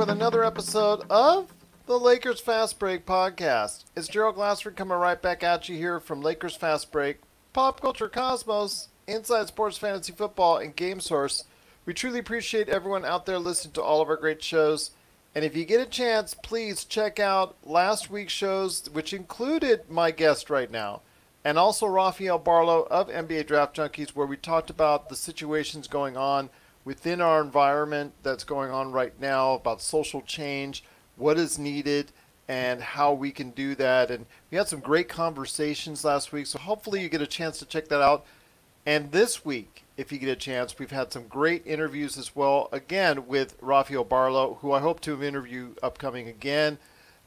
with another episode of the Lakers Fast Break podcast. It's Gerald Glassford coming right back at you here from Lakers Fast Break, Pop Culture Cosmos, Inside Sports Fantasy Football, and Game Source. We truly appreciate everyone out there listening to all of our great shows. And if you get a chance, please check out last week's shows, which included my guest right now, and also Rafael Barlow of NBA Draft Junkies, where we talked about the situations going on within our environment that's going on right now about social change, what is needed, and how we can do that. And we had some great conversations last week, so hopefully you get a chance to check that out. And this week, if you get a chance, we've had some great interviews as well, again with Rafael Barlow, who I hope to interview upcoming again.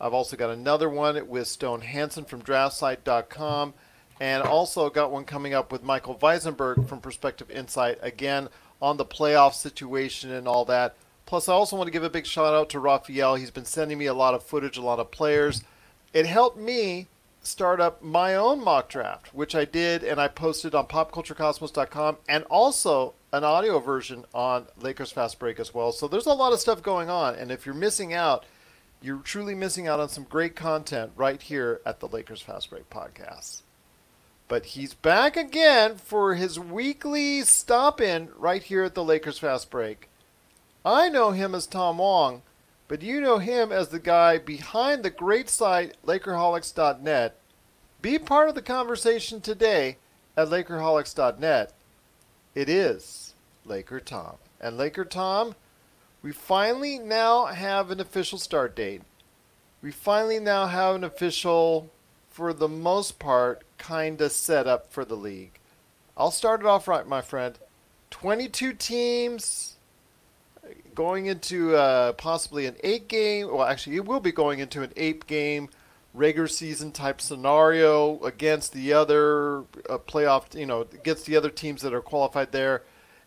I've also got another one with Stone Hansen from DraftSite.com, and also got one coming up with Michael Weisenberg from Perspective Insight, again on the playoff situation and all that. Plus, I also want to give a big shout out to Raphael. He's been sending me a lot of footage, a lot of players. It helped me start up my own mock draft, which I did and I posted on popculturecosmos.com and also an audio version on Lakers Fast Break as well. So there's a lot of stuff going on. And if you're missing out, you're truly missing out on some great content right here at the Lakers Fast Break podcast. But he's back again for his weekly stop in right here at the Lakers Fast Break. I know him as Tom Wong, but you know him as the guy behind the great site Lakerholics.net. Be part of the conversation today at Lakerholics.net. It is Laker Tom. And Laker Tom, we finally now have an official start date. We finally now have an official, for the most part, kind of set up for the league. I'll start it off right, my friend. 22 teams, going into uh, possibly an eight game. Well, actually, it will be going into an eight game regular season type scenario against the other uh, playoff. You know, against the other teams that are qualified there.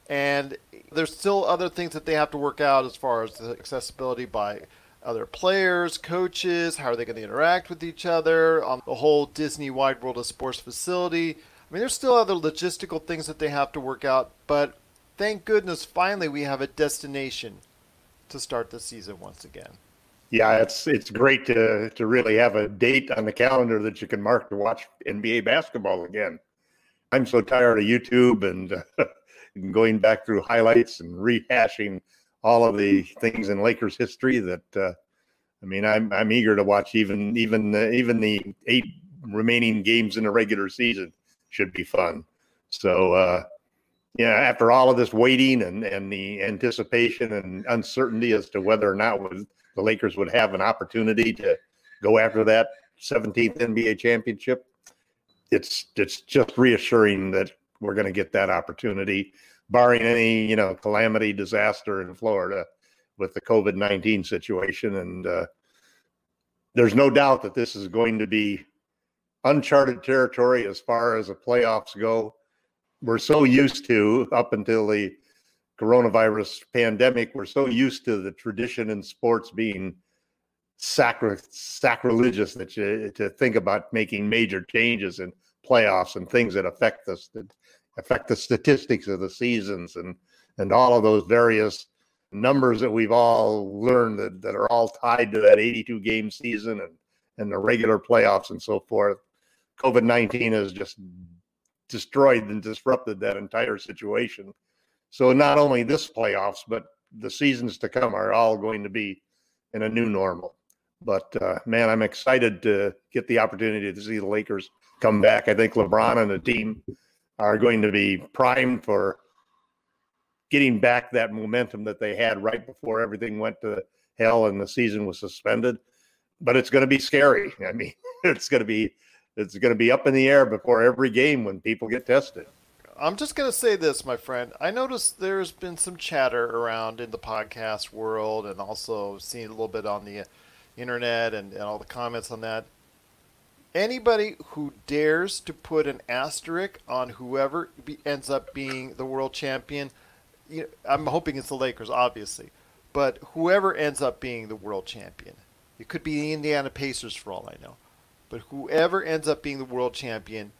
And there's still other things that they have to work out as far as the accessibility by other players, coaches, how are they going to interact with each other on the whole Disney Wide World of Sports facility. I mean, there's still other logistical things that they have to work out, but thank goodness finally we have a destination to start the season once again. Yeah, it's it's great to to really have a date on the calendar that you can mark to watch NBA basketball again. I'm so tired of YouTube and uh, going back through highlights and rehashing all of the things in Lakers history that uh, I mean I'm I'm eager to watch even even the, even the eight remaining games in the regular season should be fun. So uh, yeah, after all of this waiting and, and the anticipation and uncertainty as to whether or not was, the Lakers would have an opportunity to go after that 17th NBA championship, it's it's just reassuring that we're going to get that opportunity, barring any you know calamity, disaster in Florida with the COVID 19 situation. And uh, there's no doubt that this is going to be uncharted territory as far as the playoffs go we're so used to up until the coronavirus pandemic we're so used to the tradition in sports being sacri- sacrilegious that you to think about making major changes in playoffs and things that affect us that affect the statistics of the seasons and and all of those various numbers that we've all learned that, that are all tied to that 82 game season and and the regular playoffs and so forth covid-19 has just destroyed and disrupted that entire situation. So not only this playoffs, but the seasons to come are all going to be in a new normal. But uh, man, I'm excited to get the opportunity to see the Lakers come back. I think LeBron and the team are going to be primed for getting back that momentum that they had right before everything went to hell and the season was suspended. But it's going to be scary. I mean, it's going to be it's going to be up in the air before every game when people get tested. I'm just going to say this, my friend. I noticed there's been some chatter around in the podcast world and also seen a little bit on the internet and, and all the comments on that. Anybody who dares to put an asterisk on whoever be, ends up being the world champion, you know, I'm hoping it's the Lakers, obviously, but whoever ends up being the world champion, it could be the Indiana Pacers for all I know but whoever ends up being the world champion,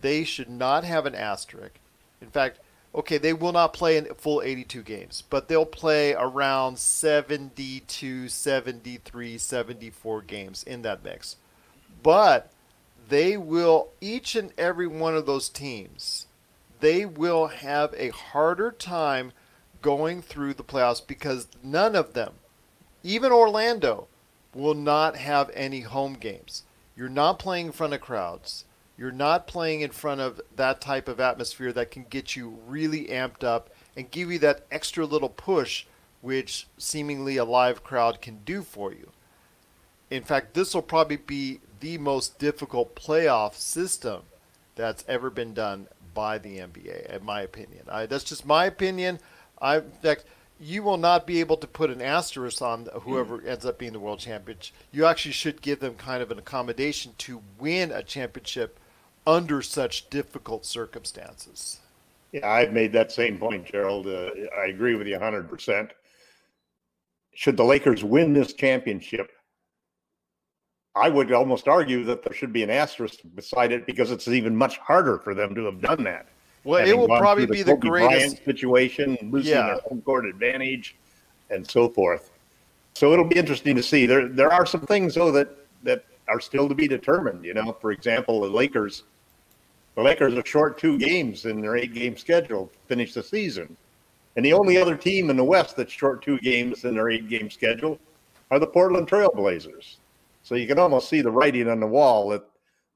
they should not have an asterisk. In fact, okay, they will not play in full 82 games, but they'll play around 72, 73, 74 games in that mix. But they will, each and every one of those teams, they will have a harder time going through the playoffs because none of them, even Orlando, will not have any home games. You're not playing in front of crowds. You're not playing in front of that type of atmosphere that can get you really amped up and give you that extra little push, which seemingly a live crowd can do for you. In fact, this will probably be the most difficult playoff system that's ever been done by the NBA, in my opinion. I, that's just my opinion. I, in fact, you will not be able to put an asterisk on whoever mm. ends up being the world champion. You actually should give them kind of an accommodation to win a championship under such difficult circumstances. Yeah, I've made that same point, Gerald. Uh, I agree with you 100%. Should the Lakers win this championship, I would almost argue that there should be an asterisk beside it because it's even much harder for them to have done that. Well, it will probably the be the greatest Bryant situation, losing yeah. their home court advantage, and so forth. So it'll be interesting to see. There, there are some things though that that are still to be determined. You know, for example, the Lakers. The Lakers are short two games in their eight-game schedule to finish the season, and the only other team in the West that's short two games in their eight-game schedule are the Portland Trailblazers. So you can almost see the writing on the wall that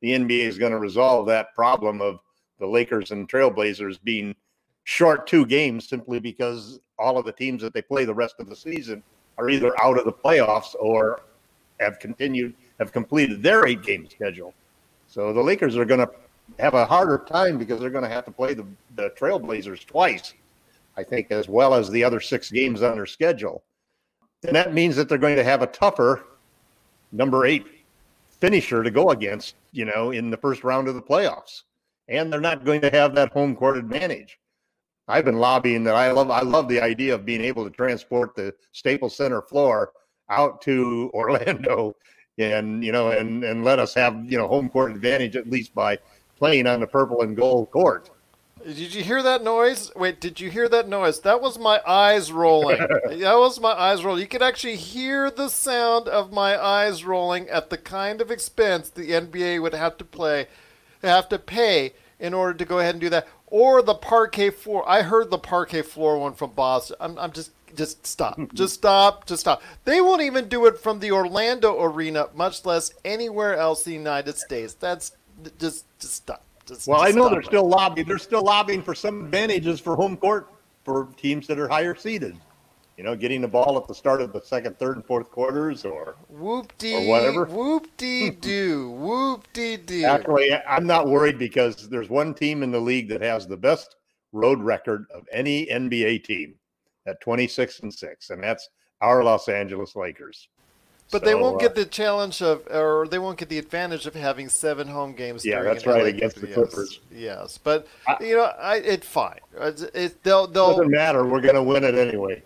the NBA is going to resolve that problem of the Lakers and Trailblazers being short two games simply because all of the teams that they play the rest of the season are either out of the playoffs or have continued have completed their eight game schedule. So the Lakers are going to have a harder time because they're going to have to play the, the Trailblazers twice, I think, as well as the other six games on their schedule. And that means that they're going to have a tougher number eight finisher to go against, you know, in the first round of the playoffs and they're not going to have that home court advantage. I've been lobbying that I love I love the idea of being able to transport the Staples Center floor out to Orlando and you know and and let us have you know home court advantage at least by playing on the purple and gold court. Did you hear that noise? Wait, did you hear that noise? That was my eyes rolling. that was my eyes rolling. You could actually hear the sound of my eyes rolling at the kind of expense the NBA would have to play have to pay in order to go ahead and do that. Or the parquet floor. I heard the parquet floor one from Boston. I'm, I'm just just stop. Just stop. Just stop. They won't even do it from the Orlando arena, much less anywhere else in the United States. That's just just stop. Just, well, just I know they're still lobbying. They're still lobbying for some advantages for home court for teams that are higher seeded you know, getting the ball at the start of the second, third, and fourth quarters, or whoop dee, or whatever. Whoop dee doo, whoop dee doo. Actually, I'm not worried because there's one team in the league that has the best road record of any NBA team at 26 and six, and that's our Los Angeles Lakers. But so, they won't uh, get the challenge of, or they won't get the advantage of having seven home games. Yeah, that's right LA against the Clippers. Yes, but I, you know, I, it's fine. It, it they'll, they'll doesn't matter. We're going to win it anyway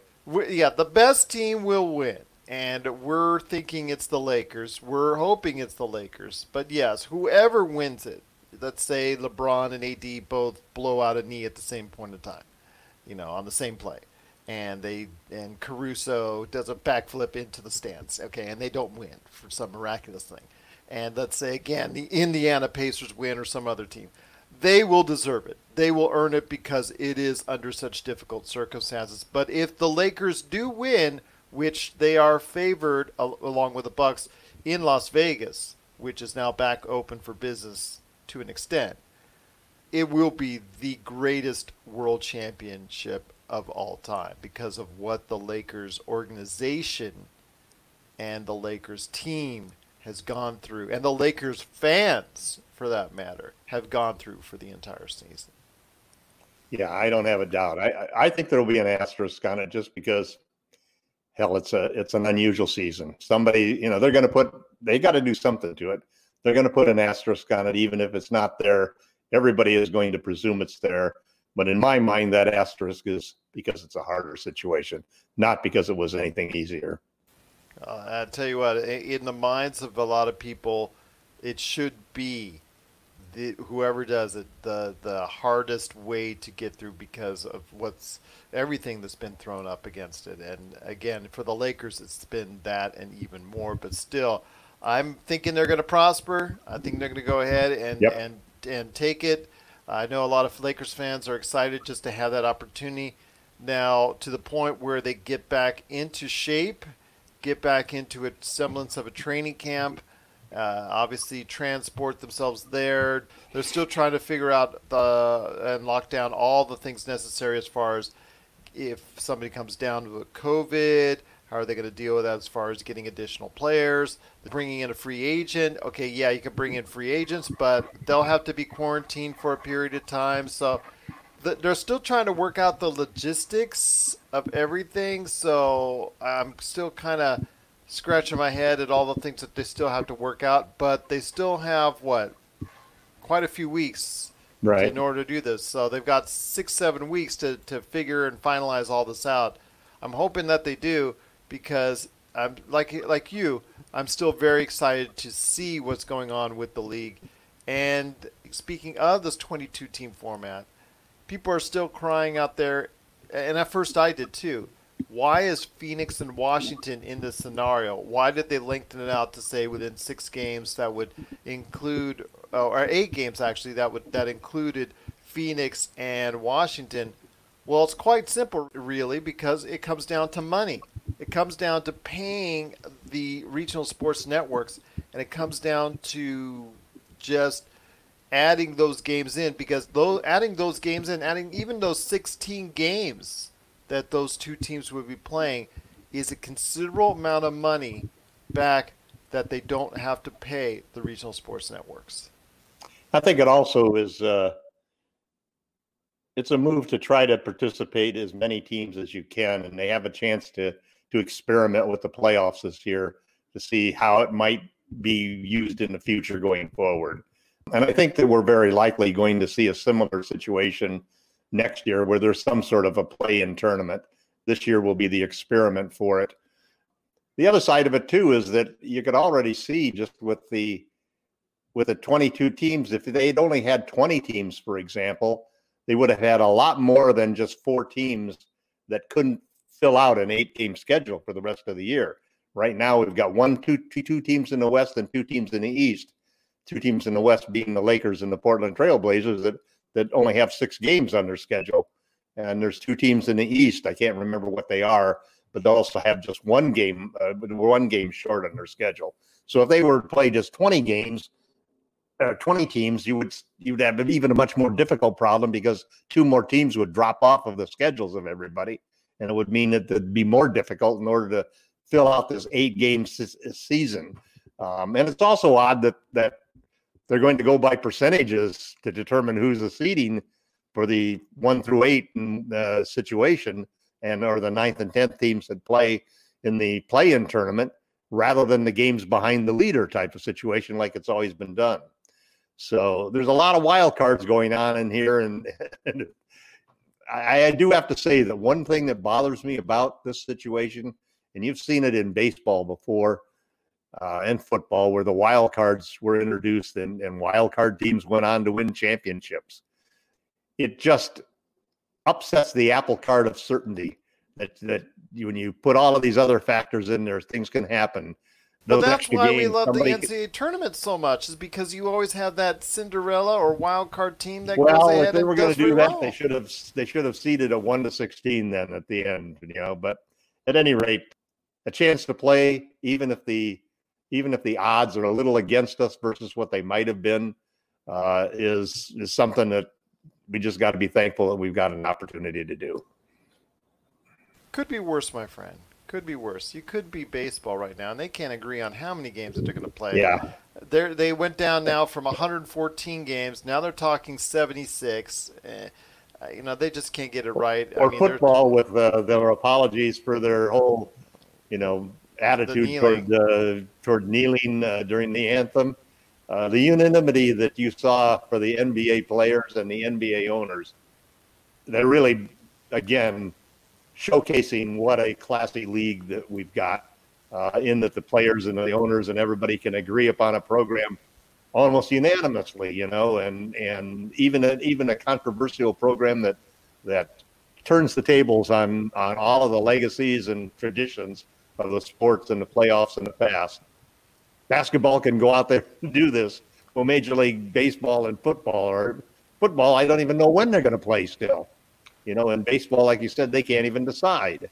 yeah, the best team will win. And we're thinking it's the Lakers. We're hoping it's the Lakers. But yes, whoever wins it, let's say LeBron and AD both blow out a knee at the same point in time, you know, on the same play. And they and Caruso does a backflip into the stands, okay, and they don't win for some miraculous thing. And let's say again the Indiana Pacers win or some other team they will deserve it. They will earn it because it is under such difficult circumstances. But if the Lakers do win, which they are favored along with the Bucks in Las Vegas, which is now back open for business to an extent, it will be the greatest world championship of all time because of what the Lakers organization and the Lakers team has gone through and the Lakers fans for that matter, have gone through for the entire season. Yeah, I don't have a doubt. I I think there'll be an asterisk on it just because hell, it's a it's an unusual season. Somebody, you know, they're going to put they got to do something to it. They're going to put an asterisk on it, even if it's not there. Everybody is going to presume it's there. But in my mind, that asterisk is because it's a harder situation, not because it was anything easier. Uh, I tell you what, in the minds of a lot of people, it should be the, whoever does it the the hardest way to get through because of what's everything that's been thrown up against it. And again, for the Lakers, it's been that and even more. But still, I'm thinking they're going to prosper. I think they're going to go ahead and Yep. and and take it. I know a lot of Lakers fans are excited just to have that opportunity. Now, to the point where they get back into shape, get back into a semblance of a training camp, uh, obviously transport themselves there. They're still trying to figure out the and lock down all the things necessary as far as if somebody comes down with COVID, how are they going to deal with that as far as getting additional players? Bringing in a free agent. Okay, yeah, you can bring in free agents, but they'll have to be quarantined for a period of time. So th- they're still trying to work out the logistics of everything. So I'm still kind of scratching my head at all the things that they still have to work out. But they still have what? Quite a few weeks Right. in order to do this. So they've got six, seven weeks to, to figure and finalize all this out. I'm hoping that they do because I'm like like you, I'm still very excited to see what's going on with the league. And speaking of this 22 team format, people are still crying out there, and at first I did too. Why is Phoenix and Washington in this scenario? Why did they lengthen it out to say within six games that would include, or eight games actually that would that included Phoenix and Washington? Well, it's quite simple, really, because it comes down to money. It comes down to paying the regional sports networks, and it comes down to just adding those games in because those adding those games in, adding even those 16 games that those two teams would be playing is a considerable amount of money back that they don't have to pay the regional sports networks. I think it also is uh, it's a move to try to participate as many teams as you can, and they have a chance to to experiment with the playoffs this year to see how it might be used in the future going forward. And I think that we're very likely going to see a similar situation next year where there's some sort of a play-in tournament. This year will be the experiment for it. The other side of it too is that you could already see just with the with the 22 teams, if they'd only had 20 teams, for example, they would have had a lot more than just four teams that couldn't fill out an eight game schedule for the rest of the year. Right now, we've got one, two, two, two teams in the West and two teams in the East. Two teams in the West being the Lakers and the Portland Trailblazers that that only have six games on their schedule. And there's two teams in the East. I can't remember what they are, but they also have just one game, uh, one game short on their schedule. So if they were to play just 20 games, uh, 20 teams, you would you'd have even a much more difficult problem because two more teams would drop off of the schedules of everybody, and it would mean that it'd be more difficult in order to fill out this eight game se- season. Um, and it's also odd that that they're going to go by percentages to determine who's the seeding for the one through eight uh, situation, and or the ninth and tenth teams that play in the play-in tournament, rather than the games behind the leader type of situation like it's always been done. So there's a lot of wild cards going on in here, and, and I, I do have to say that one thing that bothers me about this situation, and you've seen it in baseball before uh, and football, where the wild cards were introduced and, and wild card teams went on to win championships. It just upsets the apple cart of certainty that that when you put all of these other factors in there, things can happen. That's why we love the NCAA tournament so much, is because you always have that Cinderella or wild card team that well, goes if ahead they were going to do that, they should have they should have seeded a one to sixteen then at the end, you know. But at any rate, a chance to play, even if the even if the odds are a little against us versus what they might have been, uh, is is something that we just got to be thankful that we've got an opportunity to do. Could be worse, my friend. Could be worse. You could be baseball right now, and they can't agree on how many games that they're going to play. Yeah, They're, they went down now from 114 games. Now they're talking 76. Eh, uh, you know, they just can't get it right. or I mean, football with uh, their apologies for their whole, you know, attitude toward uh, toward kneeling uh, during the anthem. Uh, the unanimity that you saw for the NBA players and the NBA owners, they're really, again, showcasing what a classy league that we've got. Uh, in that the players and the owners and everybody can agree upon a program almost unanimously, you know, and and even a, even a controversial program that that turns the tables on on all of the legacies and traditions of the sports and the playoffs in the past. Basketball can go out there and do this. Well, Major League Baseball and football or football, I don't even know when they're going to play still. You know, in baseball, like you said, they can't even decide.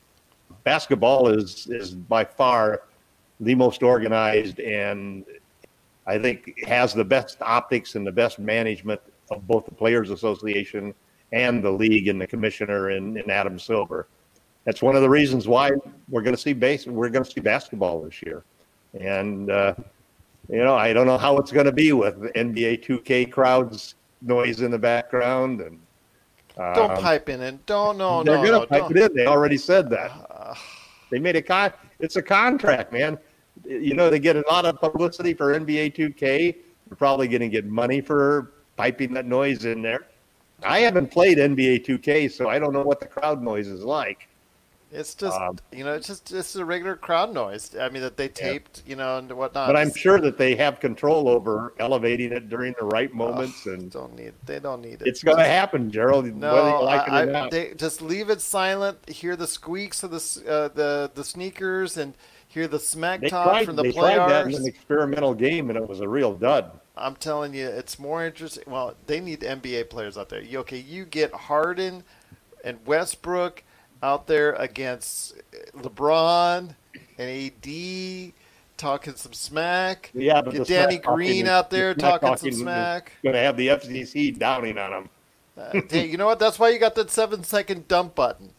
Basketball is is by far the most organized and I think has the best optics and the best management of both the Players Association and the league and the commissioner and, and Adam Silver. That's one of the reasons why we're going to see base. We're going to see basketball this year, and uh, you know I don't know how it's going to be with NBA 2K crowds noise in the background and. Um, don't pipe in it. Don't no they're no. They're going to pipe don't. it in. They already said that. Uh, they made a con. It's a contract, man. You know they get a lot of publicity for NBA 2K. They're probably going to get money for piping that noise in there. I haven't played NBA 2K, so I don't know what the crowd noise is like. It's just um, you know, it's just it's a regular crowd noise. I mean that they taped, yeah. you know, and whatnot. But I'm sure that they have control over elevating it during the right moments, oh, and don't need they don't need it. It's going to happen, Gerald. No, whether you like I, it or not. They, just leave it silent. Hear the squeaks of the uh, the the sneakers and hear the smack they talk tried, from the they players. tried that in an experimental game, and it was a real dud. I'm telling you, it's more interesting. Well, they need NBA players out there. Okay, you get Harden and Westbrook out there against LeBron and AD talking some smack. Yeah, but get Danny Green out there talking, talking, some smack. Going to have the FCC downing on him. uh, hey, you know what? That's why you got that seven second dump button.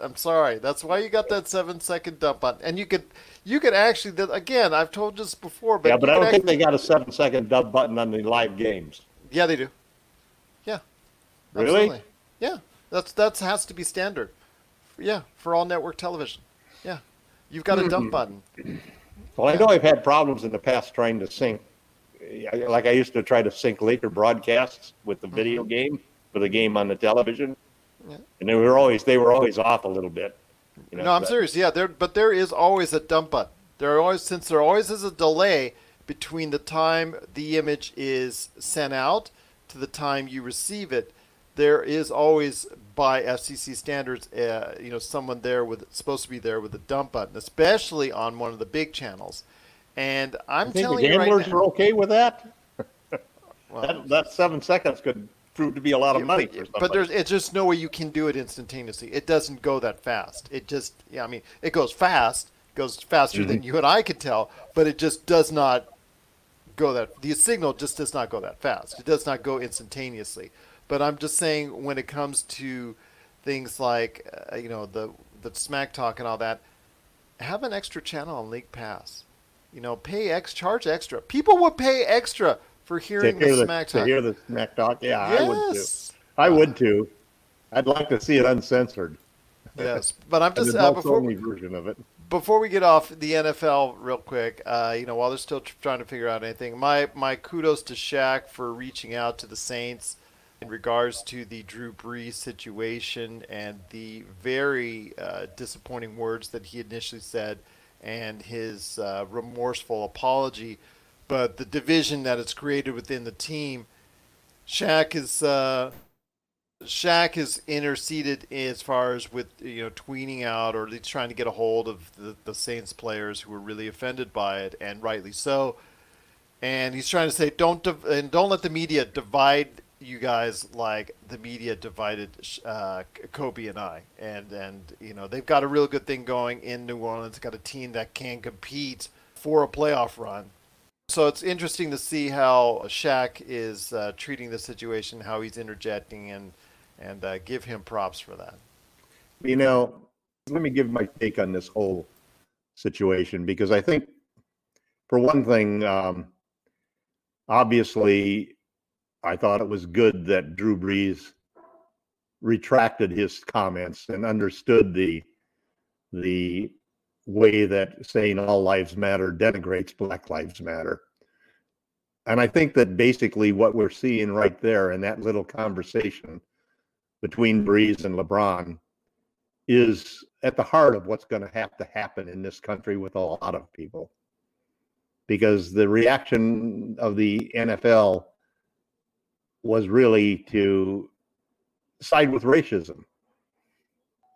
I'm sorry. That's why you got that seven second dump button, and you could you could actually again. I've told this before, but yeah, but I don't actually, think they got a seven second dump button on the live games. Yeah, they do. Yeah. Really? Absolutely. Yeah. That's that's has to be standard. Yeah, for all network television. Yeah, you've got a dump hmm. button. Well, I know I've had problems in the past trying to sync. Like I used to try to sync Laker broadcasts with the video mm-hmm. game for the game on the television, yeah. and they were always they were always off a little bit. You know, no, I'm but, serious. Yeah, there, but there is always a dump button. There are always since there always is a delay between the time the image is sent out to the time you receive it. There is always, by FCC standards, uh, you know, someone there with supposed to be there with a dump button, especially on one of the big channels. And I'm telling you right now, are okay with that. well, that, that seven seconds could prove to be a lot of money but, but, there's it's just no way you can do it instantaneously. It doesn't go that fast. It just yeah, I mean, it goes fast, goes faster mm-hmm. than you and I could tell, but it just does not go that the signal just does not go that fast. It does not go instantaneously. But I'm just saying when it comes to things like uh, you know the the smack talk and all that, have an extra channel on League Pass. You know, pay X, charge extra. People would pay extra for hearing hear the, smack talk. To hear the smack talk, yeah, yes. I would too. I would too. I'd like to see it uncensored. Yes, but I'm just uh, before only version of it. Before we get off the NFL, real quick, uh, you know, while they're still trying to figure out anything, my my kudos to Shaq for reaching out to the Saints in regards to the Drew Brees situation and the very uh, disappointing words that he initially said and his uh, remorseful apology but the division that it's created within the team, Shaq is uh, Shaq is interceded as far as with you know tweeting out or at least trying to get a hold of the, the Saints players who were really offended by it and rightly so. And he's trying to say don't div- and don't let the media divide you guys like the media divided uh, Kobe and I. And and you know they've got a real good thing going in New Orleans. Got a team that can compete for a playoff run. So it's interesting to see how Shaq is uh, treating the situation, how he's interjecting, and and uh, give him props for that. You know, let me give my take on this whole situation because I think, for one thing, um, obviously, I thought it was good that Drew Brees retracted his comments and understood the the way that saying all lives matter denigrates Black Lives Matter. And I think that basically what we're seeing right there in that little conversation between Brees and LeBron is at the heart of what's going to have to happen in this country with a lot of people. because the reaction of the NFL was really to side with racism.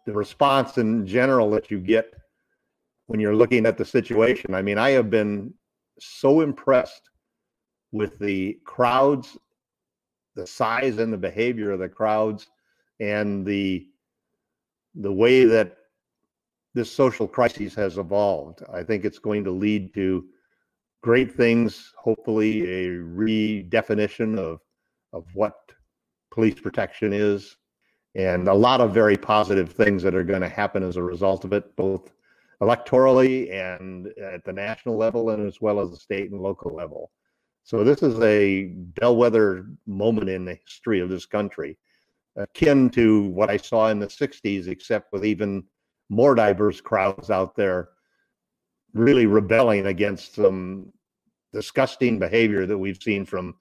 The response in general that you get when you're looking at the situation. I mean, I have been so impressed with the crowds, the size and the behavior of the crowds, and the the way that this social crisis has evolved. I think it's going to lead to great things, hopefully a redefinition of of what police protection is and a lot of very positive things that are going to happen as a result of it both electorally and at the national level and as well as the state and local level. So this is a bellwether moment in the history of this country, akin to what I saw in the 60s, except with even more diverse crowds out there really rebelling against some disgusting behavior that we've seen from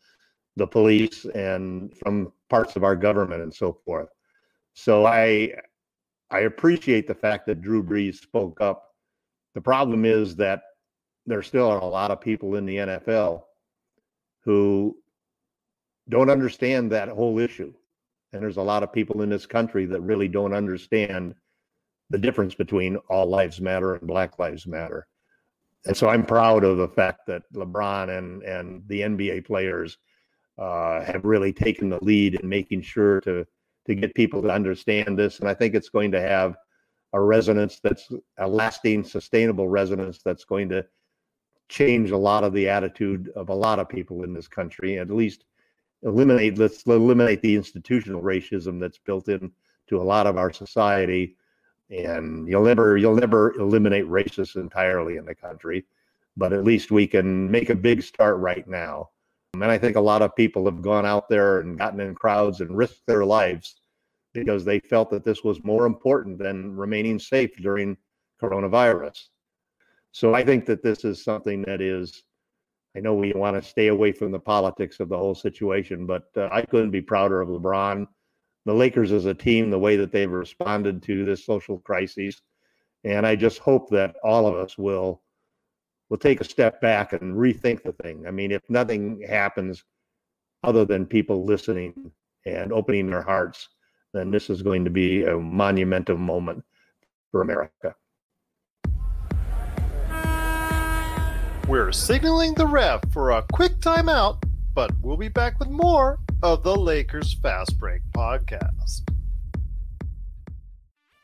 the police and from parts of our government and so forth. So I I appreciate the fact that Drew Brees spoke up. The problem is that there still are a lot of people in the NFL who don't understand that whole issue. And there's a lot of people in this country that really don't understand the difference between all lives matter and black lives matter. And so I'm proud of the fact that LeBron and and the NBA players uh, have really taken the lead in making sure to to get people to understand this. And I think it's going to have a resonance that's a lasting, sustainable resonance that's going to change a lot of the attitude of a lot of people in this country, at least eliminate let's eliminate the institutional racism that's built in to a lot of our society. And you'll never you'll never eliminate racists entirely in the country, but at least we can make a big start right now. And I think a lot of people have gone out there and gotten in crowds and risked their lives because they felt that this was more important than remaining safe during coronavirus. So I think that this is something that is, I know we want to stay away from the politics of the whole situation, but uh, I couldn't be prouder of LeBron, the Lakers as a team, the way that they've responded to this social crisis. And I just hope that all of us will will take a step back and rethink the thing. I mean, if nothing happens other than people listening and opening their hearts, then this is going to be a monumental moment for America. We're signaling the ref for a quick timeout, but we'll be back with more of the Lakers Fast Break podcast.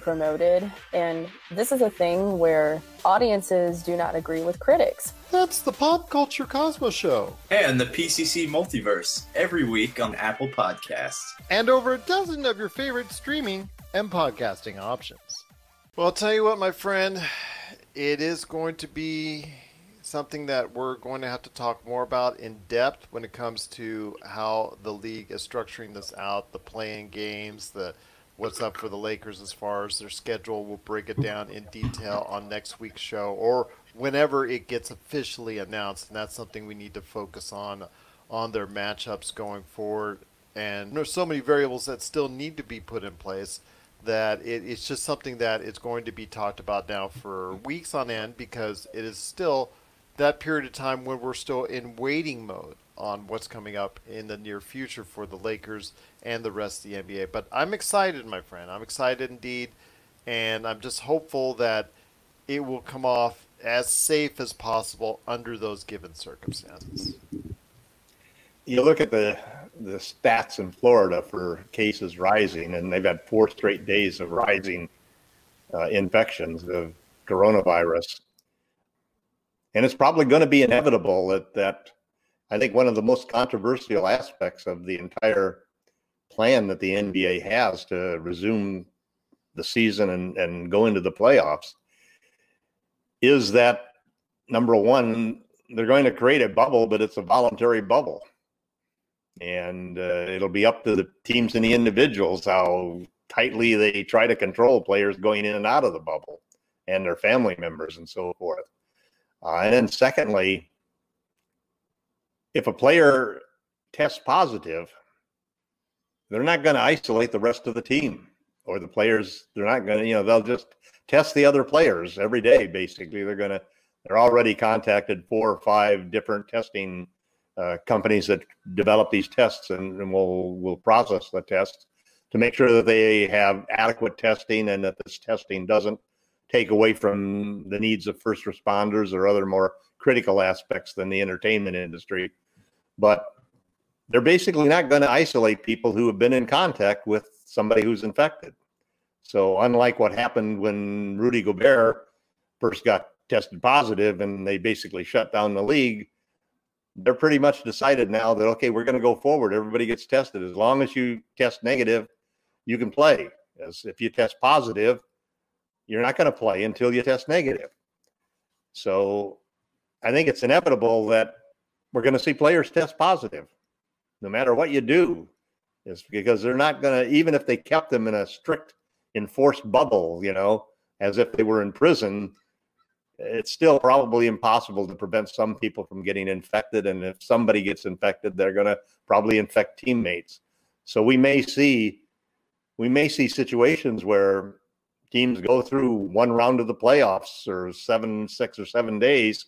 promoted, and this is a thing where audiences do not agree with critics. That's the Pop Culture Cosmos Show. And the PCC Multiverse every week on Apple Podcasts. And over a dozen of your favorite streaming and podcasting options. Well, I'll tell you what, my friend, it is going to be something that we're going to have to talk more about in depth when it comes to how the league is structuring this out, the playing games, the what's up for the Lakers as far as their schedule. We'll break it down in detail on next week's show or whenever it gets officially announced. And that's something we need to focus on on their matchups going forward. And there's so many variables that still need to be put in place that it, it's just something that is going to be talked about now for weeks on end because it is still that period of time when we're still in waiting mode on what's coming up in the near future for the Lakers and the rest of the NBA. But I'm excited, my friend. I'm excited indeed, and I'm just hopeful that it will come off as safe as possible under those given circumstances. You look at the the stats in Florida for cases rising, and they've had four straight days of rising uh, infections of coronavirus, and it's probably going to be inevitable that that I think one of the most controversial aspects of the entire plan that the NBA has to resume the season and, and go into the playoffs is that number one, they're going to create a bubble, but it's a voluntary bubble. And uh, it'll be up to the teams and the individuals how tightly they try to control players going in and out of the bubble and their family members and so forth. Uh, and then, secondly, if a player tests positive, they're not going to isolate the rest of the team or the players. They're not going to, you know, they'll just test the other players every day. Basically, they're going to, they're already contacted four or five different testing uh, companies that develop these tests and, and will will process the tests to make sure that they have adequate testing and that this testing doesn't take away from the needs of first responders or other more critical aspects than the entertainment industry. But they're basically not going to isolate people who have been in contact with somebody who's infected. So, unlike what happened when Rudy Gobert first got tested positive and they basically shut down the league, they're pretty much decided now that, okay, we're going to go forward. Everybody gets tested. As long as you test negative, you can play. As if you test positive, you're not going to play until you test negative. So, I think it's inevitable that we're going to see players test positive no matter what you do, is because they're not going to, even if they kept them in a strict enforced bubble, you know, as if they were in prison, it's still probably impossible to prevent some people from getting infected. And if somebody gets infected, they're going to probably infect teammates. So we may see, we may see situations where teams go through one round of the playoffs or seven, six or seven days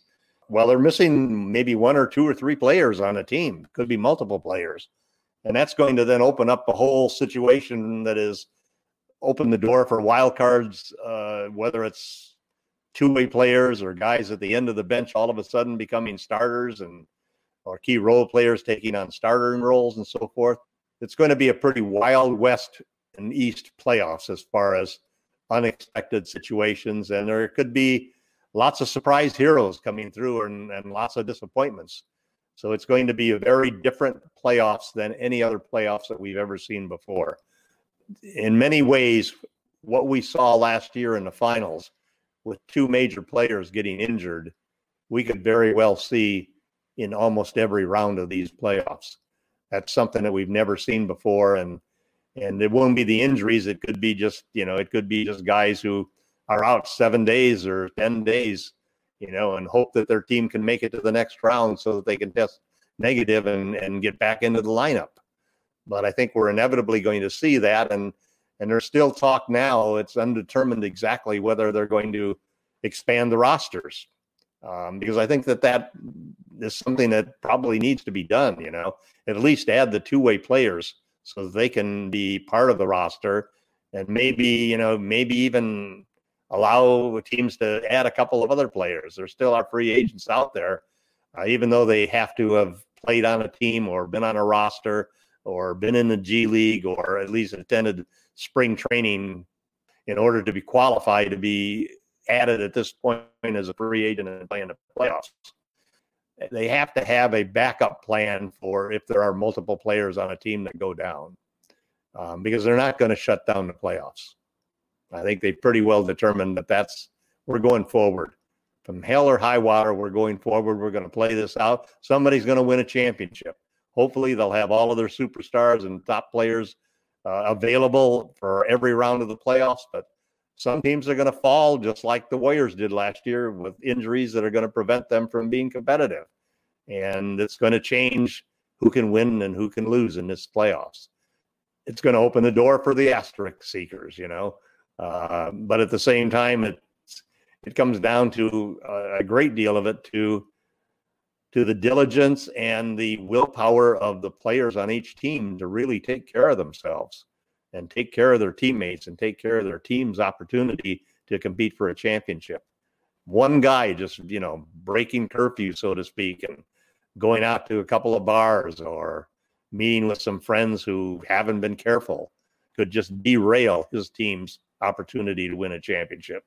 well, they're missing maybe one or two or three players on a team. Could be multiple players. And that's going to then open up a whole situation that is open the door for wild cards, uh, whether it's two-way players or guys at the end of the bench all of a sudden becoming starters and or key role players taking on starter roles and so forth. It's going to be a pretty wild west and east playoffs as far as unexpected situations. And there could be lots of surprise heroes coming through and, and lots of disappointments. So it's going to be a very different playoffs than any other playoffs that we've ever seen before. In many ways, what we saw last year in the finals with two major players getting injured, we could very well see in almost every round of these playoffs. That's something that we've never seen before. And and it won't be the injuries. It could be just, you know, it could be just guys who are out seven days or 10 days, you know, and hope that their team can make it to the next round so that they can test negative and, and get back into the lineup. But I think we're inevitably going to see that. And, and there's still talk now. It's undetermined exactly whether they're going to expand the rosters. Um, because I think that that is something that probably needs to be done, you know, at least add the two way players so they can be part of the roster and maybe, you know, maybe even allow teams to add a couple of other players. There still are free agents out there, uh, even though they have to have played on a team or been on a roster or been in the G League or at least attended spring training in order to be qualified to be added at this point as a free agent and play in the playoffs. They have to have a backup plan for if there are multiple players on a team that go down, um, because they're not going to shut down the playoffs. I think they pretty well determined that that's we're going forward. From hell or high water, we're going forward. We're going to play this out. Somebody's going to win a championship. Hopefully, they'll have all of their superstars and top players uh, available for every round of the playoffs. But some teams are going to fall, just like the Warriors did last year, with injuries that are going to prevent them from being competitive. And it's going to change who can win and who can lose in this playoffs. It's going to open the door for the asterisk seekers, you know uh, but at the same time, it it comes down to a great deal of it to to the diligence and the willpower of the players on each team to really take care of themselves and take care of their teammates and take care of their team's opportunity to compete for a championship. One guy just, you know, breaking curfew, so to speak, and going out to a couple of bars or meeting with some friends who haven't been careful could just derail his team's opportunity to win a championship.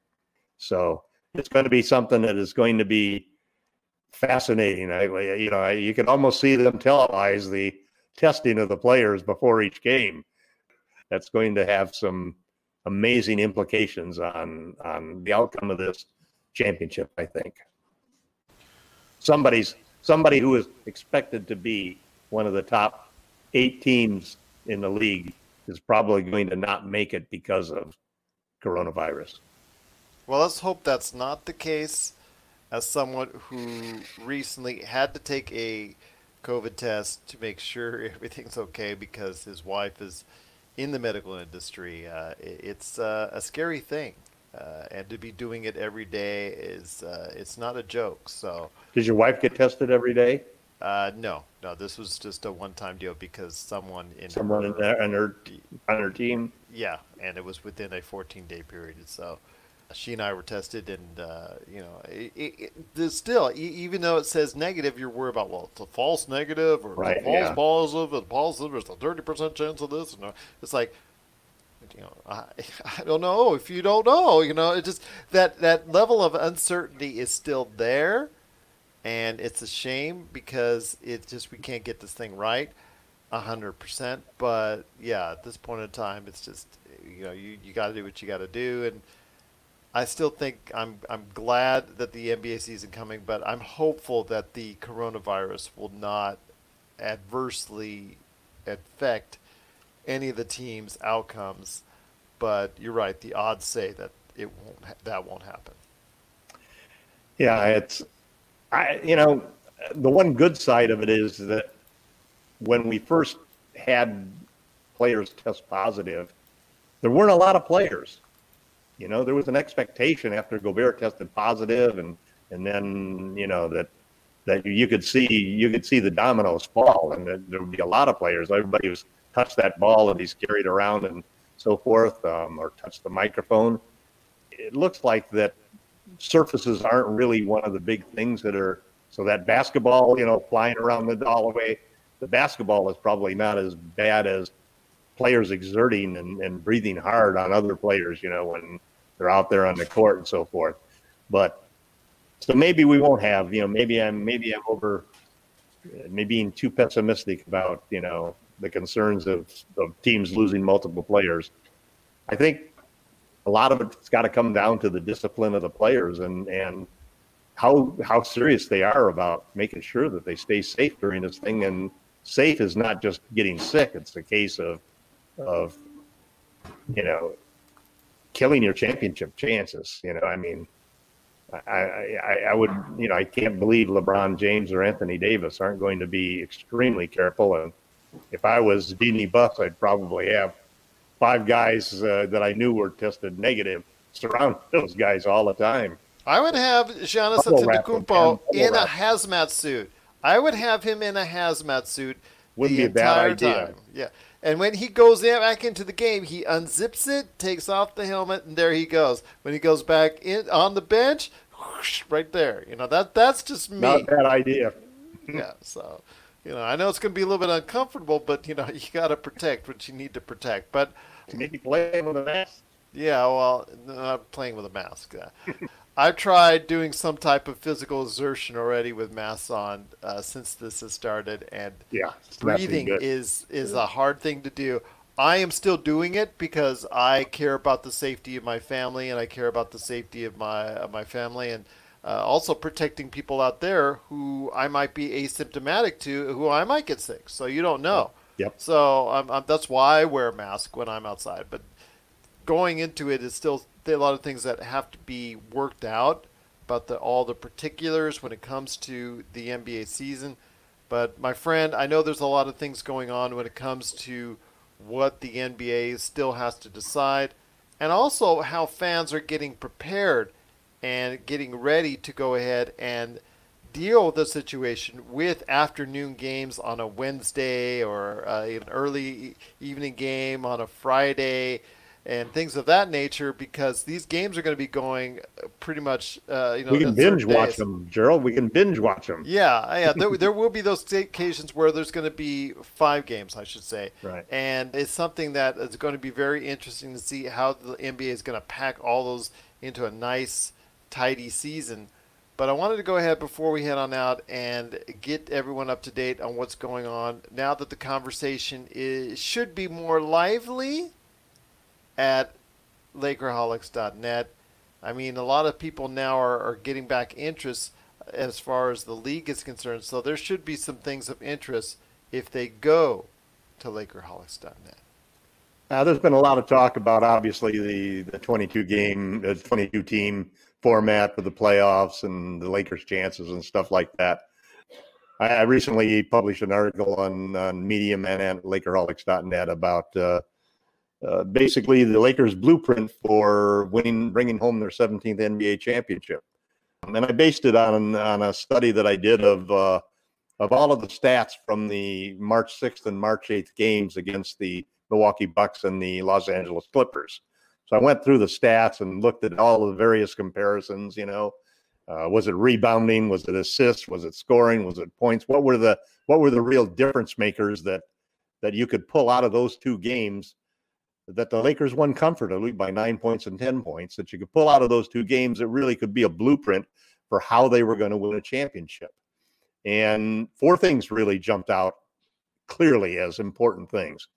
So it's going to be something that is going to be fascinating. I, you know, I, you can almost see them televise the testing of the players before each game. That's going to have some amazing implications on on the outcome of this championship. I think somebody's somebody who is expected to be one of the top eight teams in the league is probably going to not make it because of coronavirus. Well, let's hope that's not the case. As someone who recently had to take a COVID test to make sure everything's okay because his wife is in the medical industry, uh, it's uh, a scary thing. Uh, and to be doing it every day is uh, it's not a joke. So, does your wife get tested every day? Uh, no, no. This was just a one-time deal because someone in someone her, in her on her team. Yeah, and it was within a 14-day period. So she and I were tested, and uh, you know, it, it, it, still, even though it says negative, you're worried about well, it's a false negative or right, false yeah. positive, and positive. There's a 30 percent chance of this, and it's like. You know, I, I don't know if you don't know. You know, it just that that level of uncertainty is still there, and it's a shame because it's just we can't get this thing right hundred percent. But yeah, at this point in time, it's just you know you, you got to do what you got to do, and I still think I'm I'm glad that the NBA season coming, but I'm hopeful that the coronavirus will not adversely affect any of the team's outcomes. But you're right; the odds say that it won't that won't happen. Yeah, it's I, you know, the one good side of it is that when we first had players test positive, there weren't a lot of players. You know, there was an expectation after Gobert tested positive, and and then you know that that you could see you could see the dominoes fall, and there would be a lot of players. Everybody was touched that ball and he's carried around and so forth, um, or touched the microphone. It looks like that surfaces aren't really one of the big things that are so that basketball, you know, flying around the hallway, the basketball is probably not as bad as players exerting and, and breathing hard on other players, you know, when they're out there on the court and so forth. But so maybe we won't have, you know, maybe I'm maybe I'm over uh, maybe being too pessimistic about, you know, the concerns of, of teams losing multiple players. I think a lot of it's got to come down to the discipline of the players and and how how serious they are about making sure that they stay safe during this thing. And safe is not just getting sick; it's a case of of you know killing your championship chances. You know, I mean. I, I, I would, you know, I can't believe LeBron James or Anthony Davis aren't going to be extremely careful. And if I was Jeanie Buss, I'd probably have five guys uh, that I knew were tested negative surround those guys all the time. I would have Giannis Antetokounmpo in a hazmat suit. I would have him in a hazmat suit Wouldn't the be a bad entire idea. time. Yeah. And when he goes back into the game, he unzips it, takes off the helmet, and there he goes. When he goes back in on the bench, whoosh, right there. You know that that's just me. Not a bad idea. yeah. So, you know, I know it's going to be a little bit uncomfortable, but you know, you got to protect what you need to protect. But Maybe play with a mask. yeah, well, not playing with a mask. Uh, I've tried doing some type of physical exertion already with masks on uh, since this has started, and Yeah, it's not too breathing is is a hard thing to do. I am still doing it because I care about the safety of my family and I care about the safety of my of my family and uh, also protecting people out there who I might be asymptomatic to, who I might get sick. So you don't know. Yep. So that's why I wear a mask when I'm outside. But going into it is still a lot of things that have to be worked out about the all the particulars when it comes to the NBA season. But my friend, I know there's a lot of things going on when it comes to what the NBA still has to decide, and also how fans are getting prepared and getting ready to go ahead and deal with the situation with afternoon games on a Wednesday or uh, an early evening game on a Friday and things of that nature because these games are going to be going uh, pretty much uh, you know we can binge watch them, Gerald. We can binge watch them. Yeah, yeah. There, there will be those occasions where there's going to be five games, I should say. Right. And it's something that is going to be very interesting to see how the NBA is going to pack all those into a nice, tidy season. But I wanted to go ahead before we head on out and get everyone up to date on what's going on now that the conversation is should be more lively at Lakerholics.net. I mean, a lot of people now are, are getting back interest as far as the league is concerned, so there should be some things of interest if they go to Lakerholics.net. Uh, there's been a lot of talk about obviously the, the 22 game, the 22 team format for the playoffs and the Lakers' chances and stuff like that. I, I recently published an article on, on Medium and at Lakerholics.net about uh, uh, basically the Lakers' blueprint for winning, bringing home their 17th NBA championship. And I based it on on a study that I did of uh, of all of the stats from the March 6th and March 8th games against the Milwaukee Bucks and the Los Angeles Clippers. So I went through the stats and looked at all the various comparisons. You know, uh, was it rebounding? Was it assists? Was it scoring? Was it points? What were the what were the real difference makers that that you could pull out of those two games? That the Lakers won comfortably by nine points and ten points. That you could pull out of those two games. that really could be a blueprint for how they were going to win a championship. And four things really jumped out clearly as important things.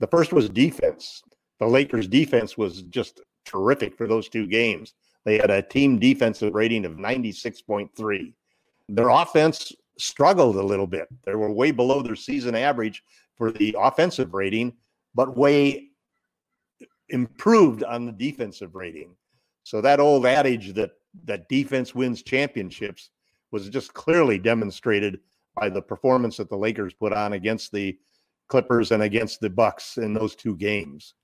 The first was defense. The Lakers' defense was just terrific for those two games. They had a team defensive rating of 96.3. Their offense struggled a little bit. They were way below their season average for the offensive rating, but way improved on the defensive rating. So that old adage that that defense wins championships was just clearly demonstrated by the performance that the Lakers put on against the Clippers and against the Bucks in those two games.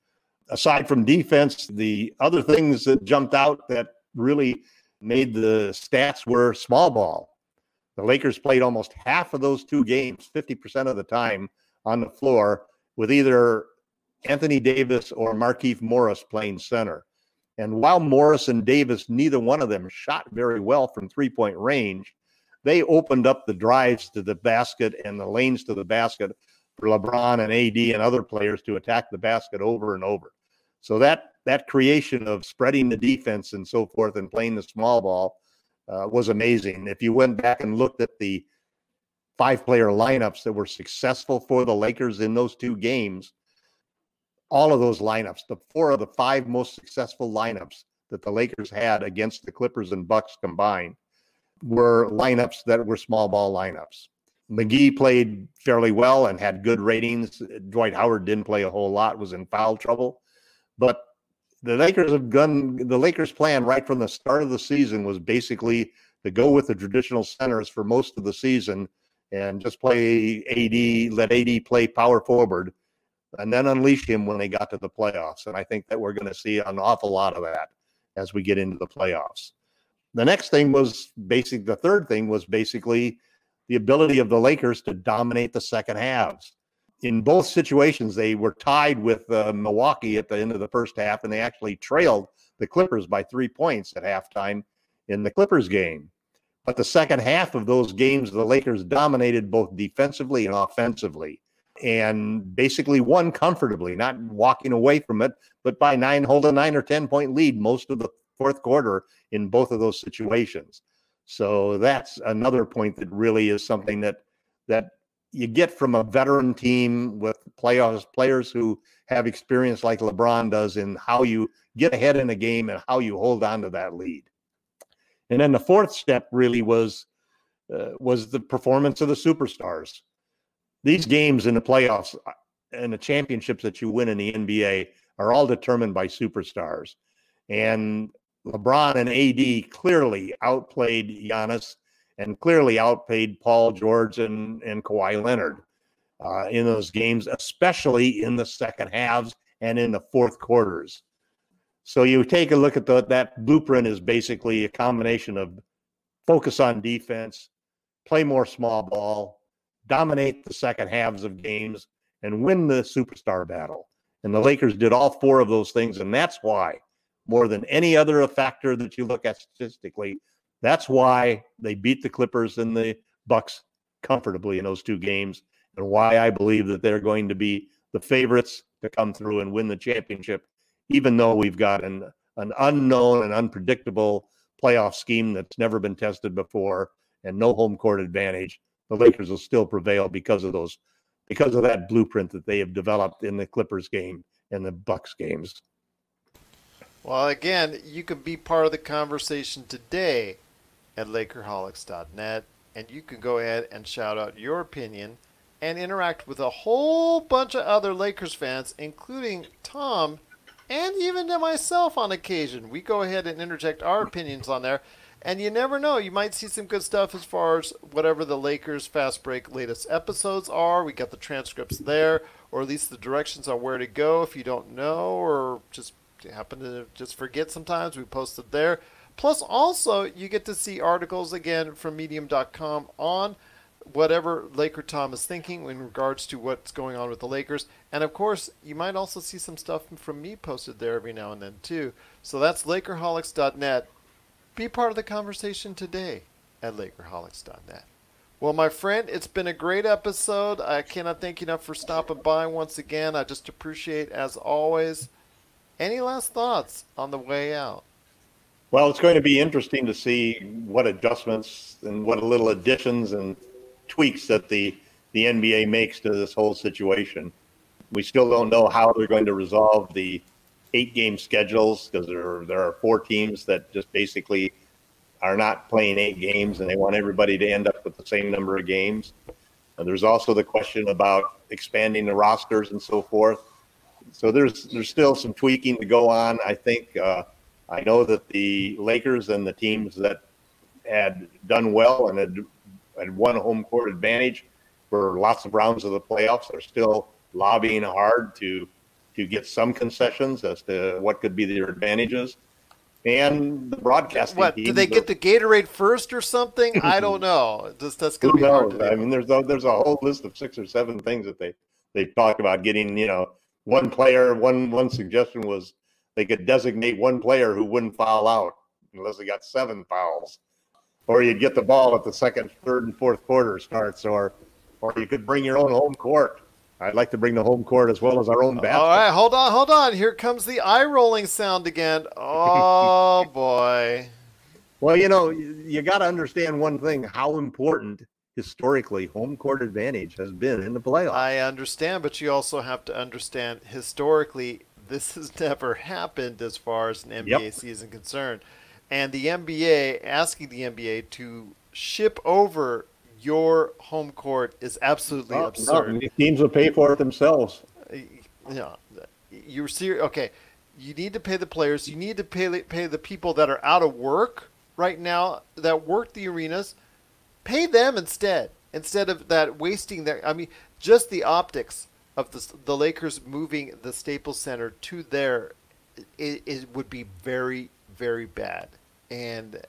Aside from defense, the other things that jumped out that really made the stats were small ball. The Lakers played almost half of those two games, 50% of the time on the floor, with either Anthony Davis or Markieff Morris playing center. And while Morris and Davis, neither one of them shot very well from three point range, they opened up the drives to the basket and the lanes to the basket for LeBron and AD and other players to attack the basket over and over. So that that creation of spreading the defense and so forth and playing the small ball uh, was amazing. If you went back and looked at the five player lineups that were successful for the Lakers in those two games, all of those lineups, the four of the five most successful lineups that the Lakers had against the Clippers and Bucks combined were lineups that were small ball lineups. McGee played fairly well and had good ratings. Dwight Howard didn't play a whole lot, was in foul trouble. But the Lakers have done the Lakers' plan right from the start of the season was basically to go with the traditional centers for most of the season and just play AD, let AD play power forward, and then unleash him when they got to the playoffs. And I think that we're going to see an awful lot of that as we get into the playoffs. The next thing was basic. The third thing was basically the ability of the Lakers to dominate the second halves. In both situations, they were tied with uh, Milwaukee at the end of the first half, and they actually trailed the Clippers by three points at halftime in the Clippers game. But the second half of those games, the Lakers dominated both defensively and offensively and basically won comfortably, not walking away from it, but by nine, hold a nine or 10 point lead most of the fourth quarter in both of those situations. So that's another point that really is something that that you get from a veteran team with playoffs players who have experience like LeBron does in how you get ahead in a game and how you hold on to that lead. And then the fourth step really was uh, was the performance of the superstars. These games in the playoffs uh, and the championships that you win in the NBA are all determined by superstars. And LeBron and AD clearly outplayed Giannis and clearly outplayed Paul George and, and Kawhi Leonard uh, in those games, especially in the second halves and in the fourth quarters. So you take a look at the, that blueprint is basically a combination of focus on defense, play more small ball, dominate the second halves of games, and win the superstar battle. And the Lakers did all four of those things, and that's why more than any other factor that you look at statistically. That's why they beat the Clippers and the Bucks comfortably in those two games, and why I believe that they're going to be the favorites to come through and win the championship, even though we've got an an unknown and unpredictable playoff scheme that's never been tested before and no home court advantage, the Lakers will still prevail because of those, because of that blueprint that they have developed in the Clippers game and the Bucks games. Well, again, you can be part of the conversation today at Lakerholics.net, and you can go ahead and shout out your opinion and interact with a whole bunch of other Lakers fans, including Tom and even to myself on occasion. We go ahead and interject our opinions on there. And you never know, you might see some good stuff as far as whatever the Lakers Fast Break latest episodes are. We got the transcripts there, or at least the directions on where to go if you don't know, or just happen to just forget sometimes. We posted there. Plus, also, you get to see articles again from Medium.com on whatever Laker Tom is thinking in regards to what's going on with the Lakers. And of course, you might also see some stuff from me posted there every now and then, too. So that's Lakerholics.net. Be part of the conversation today at Lakerholics.net. Well, my friend, it's been a great episode. I cannot thank you enough for stopping by once again. I just appreciate, as always. Any last thoughts on the way out? Well, it's going to be interesting to see what adjustments and what little additions and tweaks that the the NBA makes to this whole situation. We still don't know how they're going to resolve the eight game schedules because there there are four teams that just basically are not playing eight games and they want everybody to end up with the same number of games. And there's also the question about expanding the rosters and so forth. So there's there's still some tweaking to go on. I think uh, I know that the Lakers and the teams that had done well and had and won home court advantage for lots of rounds of the playoffs. are still lobbying hard to to get some concessions as to what could be their advantages. And the broadcasting. What did they get the Gatorade first or something? I don't know. Just that's going to be hard. I mean, there's a, there's a whole list of six or seven things that they they talk about getting. You know, one player. One one suggestion was they could designate one player who wouldn't foul out unless they got seven fouls or you'd get the ball at the second, third, and fourth quarter starts, or or you could bring your own home court. I'd like to bring the home court as well as our own basket. All right, hold on, hold on. Here comes the eye rolling sound again. Oh boy. Well, you know, you got to understand one thing: how important historically home court advantage has been in the playoffs. I understand, but you also have to understand historically this has never happened as far as an NBA yep. season concerned and the NBA asking the NBA to ship over your home court is absolutely oh, absurd. No, teams will pay for it themselves. Uh, you know, you're serious. Okay, you need to pay the players. You need to pay pay the people that are out of work right now that work the arenas. Pay them instead, instead of that wasting their. I mean, just the optics of the the Lakers moving the Staples Center to there, it, it would be very very bad and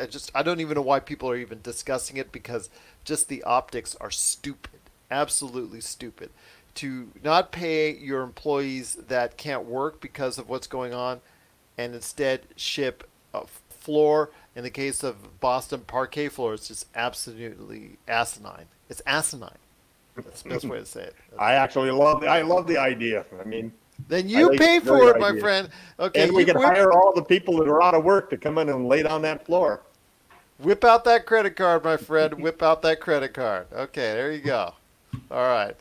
I just I don't even know why people are even discussing it because just the optics are stupid, absolutely stupid. To not pay your employees that can't work because of what's going on, and instead ship floor. In the case of Boston parquet floor, it's just absolutely asinine. It's asinine. That's the best way to say it. I actually love I love the idea. I mean, then you pay for it, my friend. Okay, and we can whip, hire all the people that are out of work to come in and lay down that floor. Whip out that credit card, my friend. whip out that credit card. Okay, there you go. All right.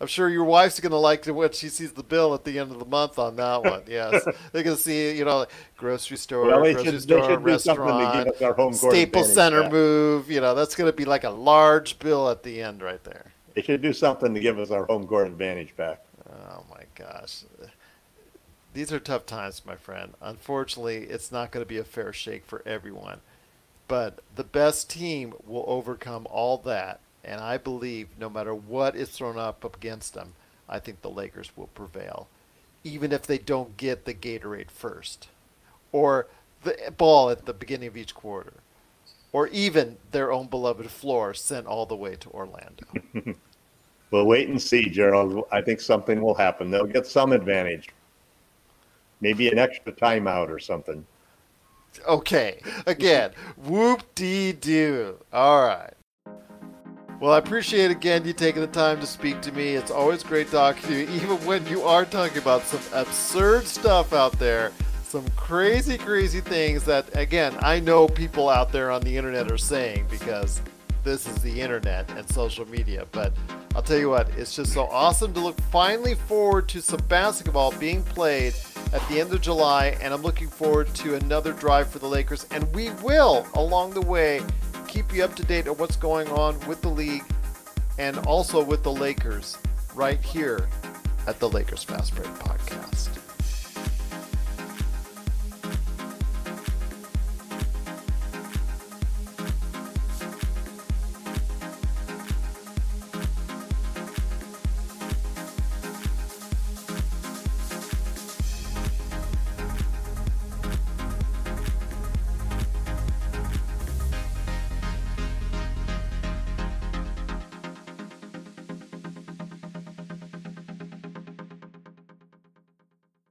I'm sure your wife's going to like to when she sees the bill at the end of the month on that one. Yes, they're going to see you know grocery store, well, grocery should, store, restaurant, staple Center back. move. You know that's going to be like a large bill at the end right there. They should do something to give us our home court advantage back. Oh my gosh. These are tough times, my friend. Unfortunately, it's not going to be a fair shake for everyone. But the best team will overcome all that. And I believe no matter what is thrown up against them, I think the Lakers will prevail. Even if they don't get the Gatorade first, or the ball at the beginning of each quarter, or even their own beloved floor sent all the way to Orlando. We'll wait and see, Gerald. I think something will happen. They'll get some advantage. Maybe an extra timeout or something. Okay. Again, whoop dee doo. All right. Well, I appreciate again you taking the time to speak to me. It's always great talking to you, even when you are talking about some absurd stuff out there, some crazy, crazy things that, again, I know people out there on the internet are saying because this is the internet and social media. But I'll tell you what, it's just so awesome to look finally forward to some basketball being played at the end of July. And I'm looking forward to another drive for the Lakers. And we will, along the way, keep you up to date on what's going on with the league and also with the Lakers right here at the Lakers Fast Break Podcast.